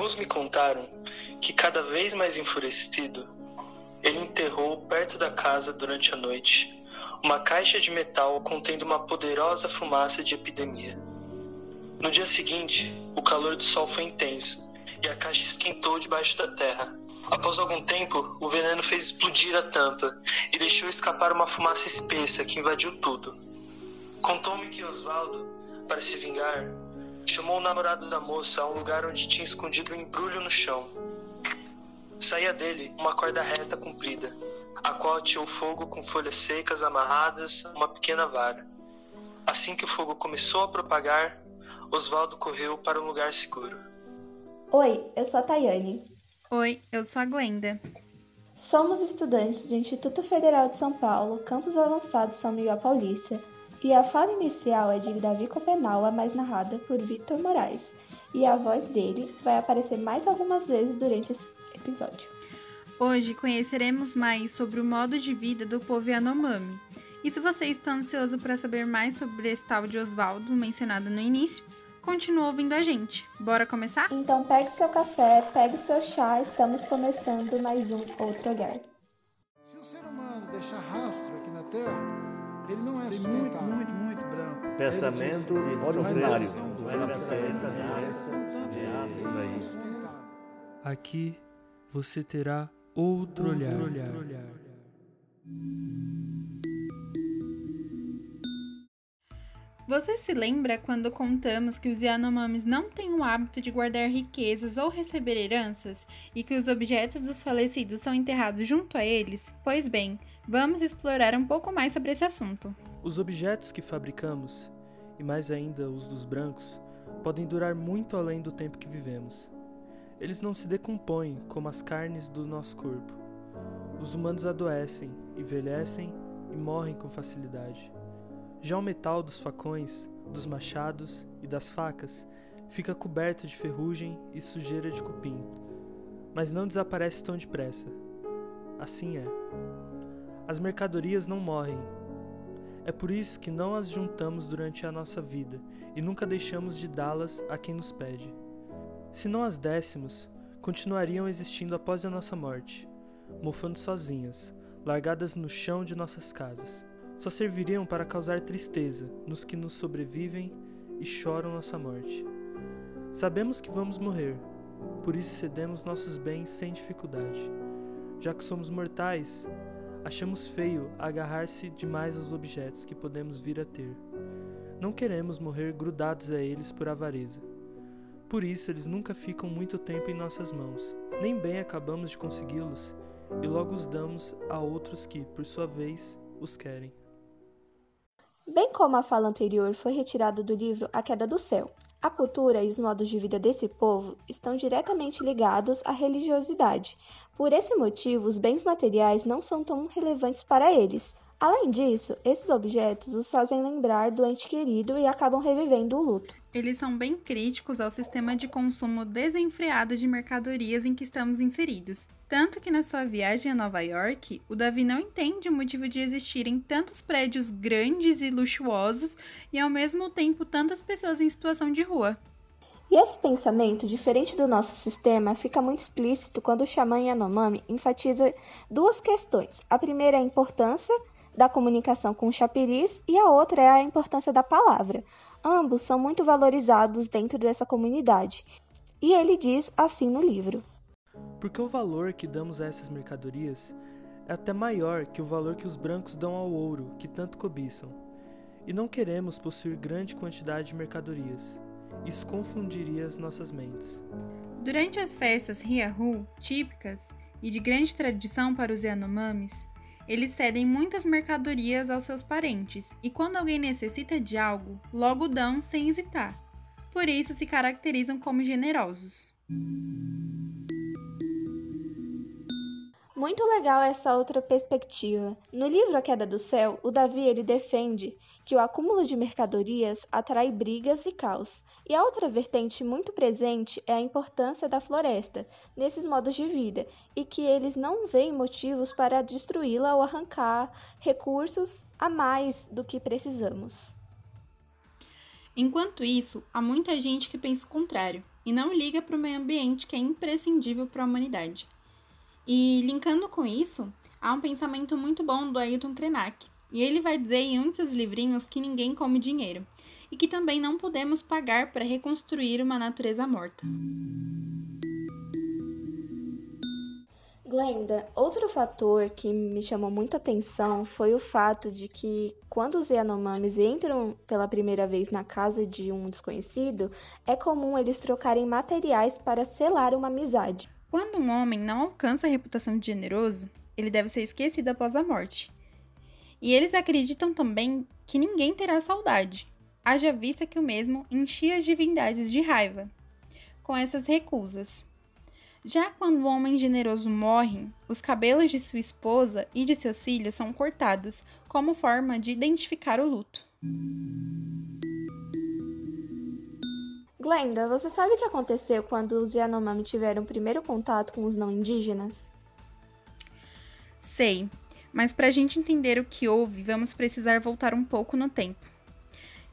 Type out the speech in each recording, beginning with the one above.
Alguns me contaram que, cada vez mais enfurecido, ele enterrou perto da casa durante a noite uma caixa de metal contendo uma poderosa fumaça de epidemia. No dia seguinte, o calor do sol foi intenso e a caixa esquentou debaixo da terra. Após algum tempo, o veneno fez explodir a tampa e deixou escapar uma fumaça espessa que invadiu tudo. Contou-me que Osvaldo, para se vingar, chamou o namorado da moça a um lugar onde tinha escondido um embrulho no chão. Saía dele uma corda reta comprida, a qual tinha o fogo com folhas secas amarradas a uma pequena vara. Assim que o fogo começou a propagar, Osvaldo correu para um lugar seguro. Oi, eu sou a Tayane. Oi, eu sou a Glenda. Somos estudantes do Instituto Federal de São Paulo, Campus Avançado São Miguel Paulista, e a fala inicial é de Davi Copenaua, mais narrada por Victor Moraes, e a voz dele vai aparecer mais algumas vezes durante esse episódio. Hoje conheceremos mais sobre o modo de vida do povo Yanomami. E se você está ansioso para saber mais sobre esse tal de Oswaldo mencionado no início, continue ouvindo a gente. Bora começar? Então pegue seu café, pegue seu chá, estamos começando mais um Outro Olhar. Se o ser humano deixar rastro aqui na Terra, ele não é Tem muito, muito, muito branco. Pensamento Ele diz, originário. "Mas eles Não era são feita, tantos aliança, anos, aliança, eles aí. não sustentável." Aqui você terá outro, olhar. Você se lembra quando contamos que os Yanomamis não têm o hábito de guardar riquezas ou receber heranças e que os objetos dos falecidos são enterrados junto a eles? Pois bem, vamos explorar um pouco mais sobre esse assunto. Os objetos que fabricamos, e mais ainda os dos brancos, podem durar muito além do tempo que vivemos. Eles não se decompõem como as carnes do nosso corpo. Os humanos adoecem, envelhecem e morrem com facilidade. Já o metal dos facões, dos machados e das facas fica coberto de ferrugem e sujeira de cupim, mas não desaparece tão depressa. Assim é. As mercadorias não morrem. É por isso que não as juntamos durante a nossa vida e nunca deixamos de dá-las a quem nos pede. Se não as dessemos, continuariam existindo após a nossa morte, mofando sozinhas, largadas no chão de nossas casas. Só serviriam para causar tristeza nos que nos sobrevivem e choram nossa morte. Sabemos que vamos morrer, por isso cedemos nossos bens sem dificuldade. Já que somos mortais, achamos feio agarrar-se demais aos objetos que podemos vir a ter. Não queremos morrer grudados a eles por avareza. Por isso, eles nunca ficam muito tempo em nossas mãos. Nem bem acabamos de consegui-los e logo os damos a outros que, por sua vez, os querem. Bem como a fala anterior foi retirada do livro A Queda do Céu, a cultura e os modos de vida desse povo estão diretamente ligados à religiosidade. Por esse motivo, os bens materiais não são tão relevantes para eles. Além disso, esses objetos os fazem lembrar do ente querido e acabam revivendo o luto. Eles são bem críticos ao sistema de consumo desenfreado de mercadorias em que estamos inseridos. Tanto que na sua viagem a Nova York, o Davi não entende o motivo de existirem tantos prédios grandes e luxuosos e ao mesmo tempo tantas pessoas em situação de rua. E esse pensamento, diferente do nosso sistema, fica muito explícito quando o xamã Yanomami enfatiza duas questões. A primeira é a importância da comunicação com o chapiris e a outra é a importância da palavra. Ambos são muito valorizados dentro dessa comunidade. E ele diz assim no livro: Porque o valor que damos a essas mercadorias é até maior que o valor que os brancos dão ao ouro, que tanto cobiçam. E não queremos possuir grande quantidade de mercadorias. Isso confundiria as nossas mentes. Durante as festas Riahu, típicas e de grande tradição para os Yanomamis, eles cedem muitas mercadorias aos seus parentes e quando alguém necessita de algo, logo dão sem hesitar. Por isso se caracterizam como generosos. Muito legal essa outra perspectiva. No livro A Queda do Céu, o Davi ele defende que o acúmulo de mercadorias atrai brigas e caos. E a outra vertente muito presente é a importância da floresta nesses modos de vida e que eles não veem motivos para destruí-la ou arrancar recursos a mais do que precisamos. Enquanto isso, há muita gente que pensa o contrário. e não liga para o meio ambiente que é imprescindível para a humanidade. E linkando com isso, há um pensamento muito bom do Ailton Krenak, e ele vai dizer em um de seus livrinhos que ninguém come dinheiro e que também não podemos pagar para reconstruir uma natureza morta. Glenda, outro fator que me chamou muita atenção foi o fato de que quando os Yanomamis entram pela primeira vez na casa de um desconhecido, é comum eles trocarem materiais para selar uma amizade. Quando um homem não alcança a reputação de generoso, ele deve ser esquecido após a morte. E eles acreditam também que ninguém terá saudade, haja vista que o mesmo enchia as divindades de raiva com essas recusas. Já quando o homem generoso morre, os cabelos de sua esposa e de seus filhos são cortados como forma de identificar o luto. Glenda, você sabe o que aconteceu quando os Yanomami tiveram o primeiro contato com os não indígenas? Sei, mas para a gente entender o que houve, vamos precisar voltar um pouco no tempo.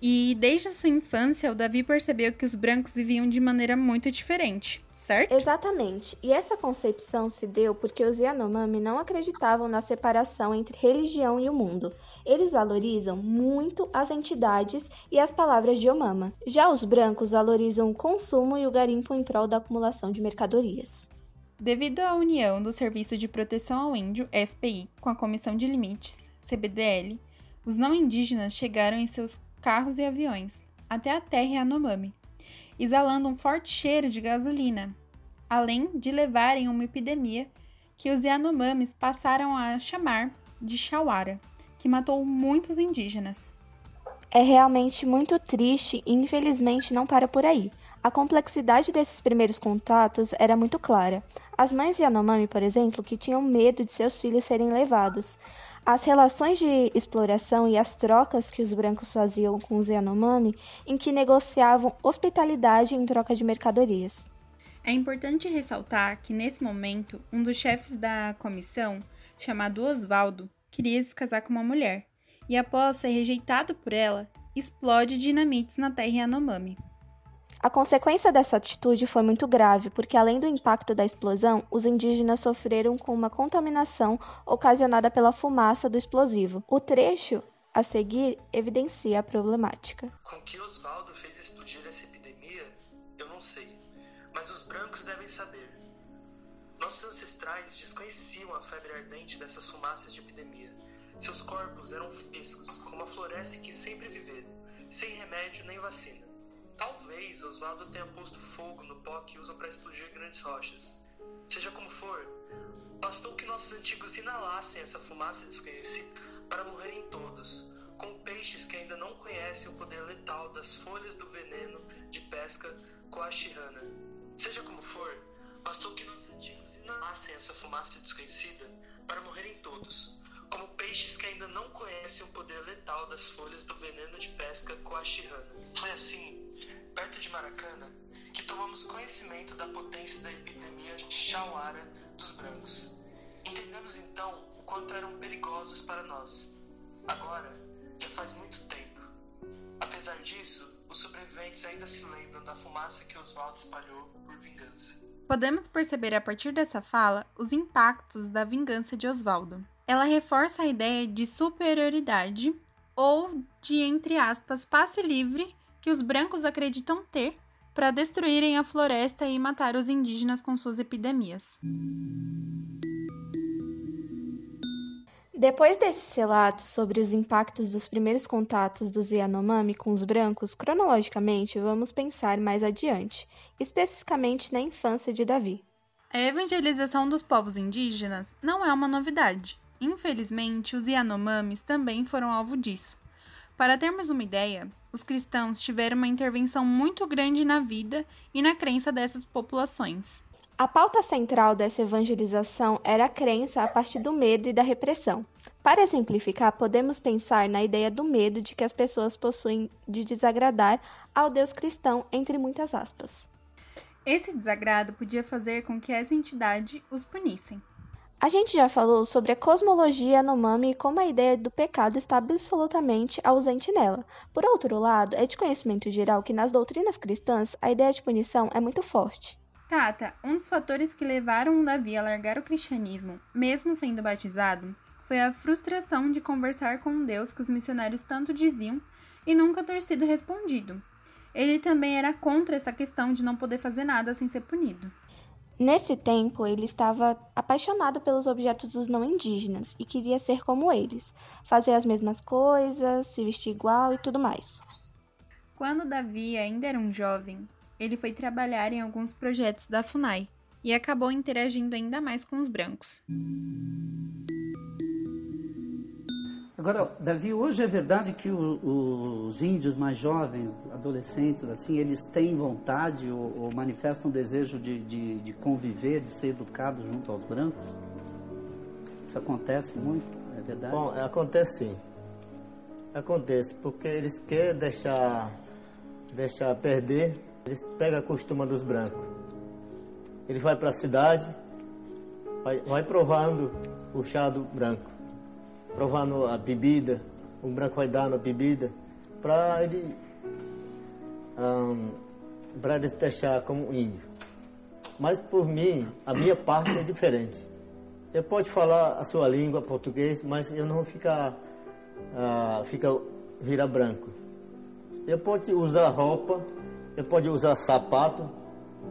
E desde a sua infância, o Davi percebeu que os brancos viviam de maneira muito diferente certo? Exatamente. E essa concepção se deu porque os Yanomami não acreditavam na separação entre religião e o mundo. Eles valorizam muito as entidades e as palavras de Omama. Já os brancos valorizam o consumo e o garimpo em prol da acumulação de mercadorias. Devido à união do Serviço de Proteção ao Índio, SPI, com a Comissão de Limites, CBDL, os não indígenas chegaram em seus carros e aviões até a terra Yanomami, exalando um forte cheiro de gasolina, além de levarem uma epidemia que os Yanomamis passaram a chamar de Shawara, que matou muitos indígenas. É realmente muito triste e infelizmente não para por aí. A complexidade desses primeiros contatos era muito clara. As mães Yanomami, por exemplo, que tinham medo de seus filhos serem levados. As relações de exploração e as trocas que os brancos faziam com os Yanomami, em que negociavam hospitalidade em troca de mercadorias. É importante ressaltar que, nesse momento, um dos chefes da comissão, chamado Osvaldo, queria se casar com uma mulher, e após ser rejeitado por ela, explode dinamites na terra Yanomami. A consequência dessa atitude foi muito grave, porque além do impacto da explosão, os indígenas sofreram com uma contaminação ocasionada pela fumaça do explosivo. O trecho a seguir evidencia a problemática. Com que Oswaldo fez explodir essa epidemia, eu não sei, mas os brancos devem saber. Nossos ancestrais desconheciam a febre ardente dessas fumaças de epidemia. Seus corpos eram frescos, como a floresta em que sempre viveram, sem remédio nem vacina. Talvez Oswaldo tenha posto fogo no pó que usam para explodir grandes rochas. Seja como for, bastou que nossos antigos inalassem essa fumaça desconhecida para morrerem todos, como peixes que ainda não conhecem o poder letal das folhas do veneno de pesca coachirana. Seja como for, bastou que nossos antigos inalassem essa fumaça desconhecida para morrerem todos, como peixes que ainda não conhecem o poder letal das folhas do veneno de pesca coachirana. Foi assim perto de Maracana, que tomamos conhecimento da potência da epidemia de Chauara dos brancos. Entendemos então o quanto eram perigosos para nós. Agora, já faz muito tempo. Apesar disso, os sobreviventes ainda se lembram da fumaça que Oswaldo espalhou por vingança. Podemos perceber a partir dessa fala os impactos da vingança de Oswaldo. Ela reforça a ideia de superioridade ou de, entre aspas, passe livre que os brancos acreditam ter para destruírem a floresta e matar os indígenas com suas epidemias. Depois desses relatos sobre os impactos dos primeiros contatos dos Yanomami com os brancos, cronologicamente vamos pensar mais adiante, especificamente na infância de Davi. A evangelização dos povos indígenas não é uma novidade. Infelizmente, os Yanomamis também foram alvo disso. Para termos uma ideia, os cristãos tiveram uma intervenção muito grande na vida e na crença dessas populações. A pauta central dessa evangelização era a crença a partir do medo e da repressão. Para exemplificar, podemos pensar na ideia do medo de que as pessoas possuem de desagradar ao Deus cristão, entre muitas aspas. Esse desagrado podia fazer com que essa entidade os punissem. A gente já falou sobre a cosmologia Yanomami e como a ideia do pecado está absolutamente ausente nela. Por outro lado, é de conhecimento geral que nas doutrinas cristãs a ideia de punição é muito forte. Tata, um dos fatores que levaram Davi a largar o cristianismo, mesmo sendo batizado, foi a frustração de conversar com Deus que os missionários tanto diziam e nunca ter sido respondido. Ele também era contra essa questão de não poder fazer nada sem ser punido. Nesse tempo, ele estava apaixonado pelos objetos dos não indígenas e queria ser como eles, fazer as mesmas coisas, se vestir igual e tudo mais. Quando Davi ainda era um jovem, ele foi trabalhar em alguns projetos da FUNAI e acabou interagindo ainda mais com os brancos. Agora, Davi, hoje é verdade que o, os índios mais jovens, adolescentes, assim, eles têm vontade ou, ou manifestam desejo de, de, de, conviver, de ser educados junto aos brancos? Isso acontece muito, é verdade? Bom, acontece sim. Acontece, porque eles querem deixar, deixar perder, eles pegam a costuma dos brancos. Ele vai para a cidade, vai, vai provando o chá do branco provando a bebida, o branco vai dar na bebida, para ele, um, para ele deixar como índio. Mas por mim, a minha parte é diferente. Eu pode falar a sua língua, português, mas eu não ficar, uh, fica virar branco. Eu pode usar roupa, eu pode usar sapato,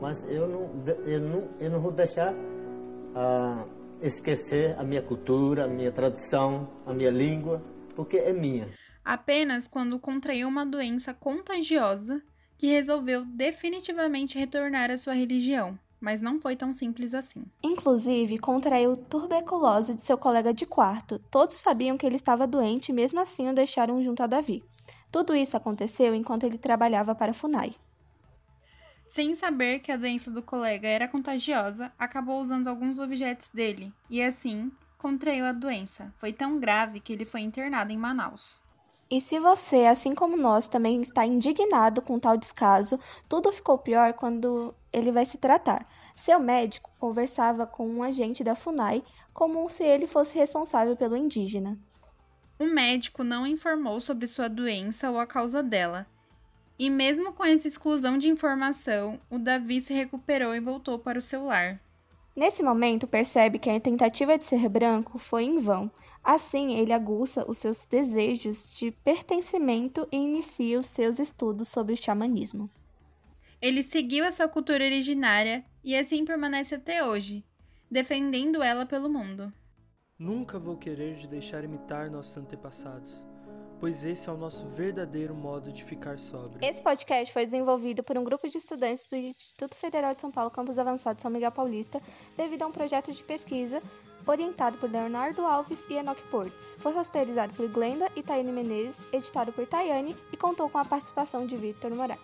mas eu não, eu não, eu não vou deixar uh, esquecer a minha cultura, a minha tradição, a minha língua, porque é minha. Apenas quando contraiu uma doença contagiosa que resolveu definitivamente retornar à sua religião, mas não foi tão simples assim. Inclusive, contraiu tuberculose de seu colega de quarto. Todos sabiam que ele estava doente e mesmo assim o deixaram junto a Davi. Tudo isso aconteceu enquanto ele trabalhava para a FUNAI. Sem saber que a doença do colega era contagiosa, acabou usando alguns objetos dele e, assim, contraiu a doença. Foi tão grave que ele foi internado em Manaus. E se você, assim como nós, também está indignado com tal descaso, tudo ficou pior quando ele vai se tratar. Seu médico conversava com um agente da FUNAI como se ele fosse responsável pelo indígena. O médico não informou sobre sua doença ou a causa dela, e mesmo com essa exclusão de informação, o Davi se recuperou e voltou para o seu lar. Nesse momento, percebe que a tentativa de ser branco foi em vão. Assim, ele aguça os seus desejos de pertencimento e inicia os seus estudos sobre o xamanismo. Ele seguiu a sua cultura originária e assim permanece até hoje, defendendo ela pelo mundo. Nunca vou querer de deixar imitar nossos antepassados pois esse é o nosso verdadeiro modo de ficar sóbrio. Esse podcast foi desenvolvido por um grupo de estudantes do Instituto Federal de São Paulo, Campus Avançado São Miguel Paulista, devido a um projeto de pesquisa orientado por Leonardo Alves e Enoch Portes. Foi roteirizado por Glenda e Tayane Menezes, editado por Tayane e contou com a participação de Victor Moraes.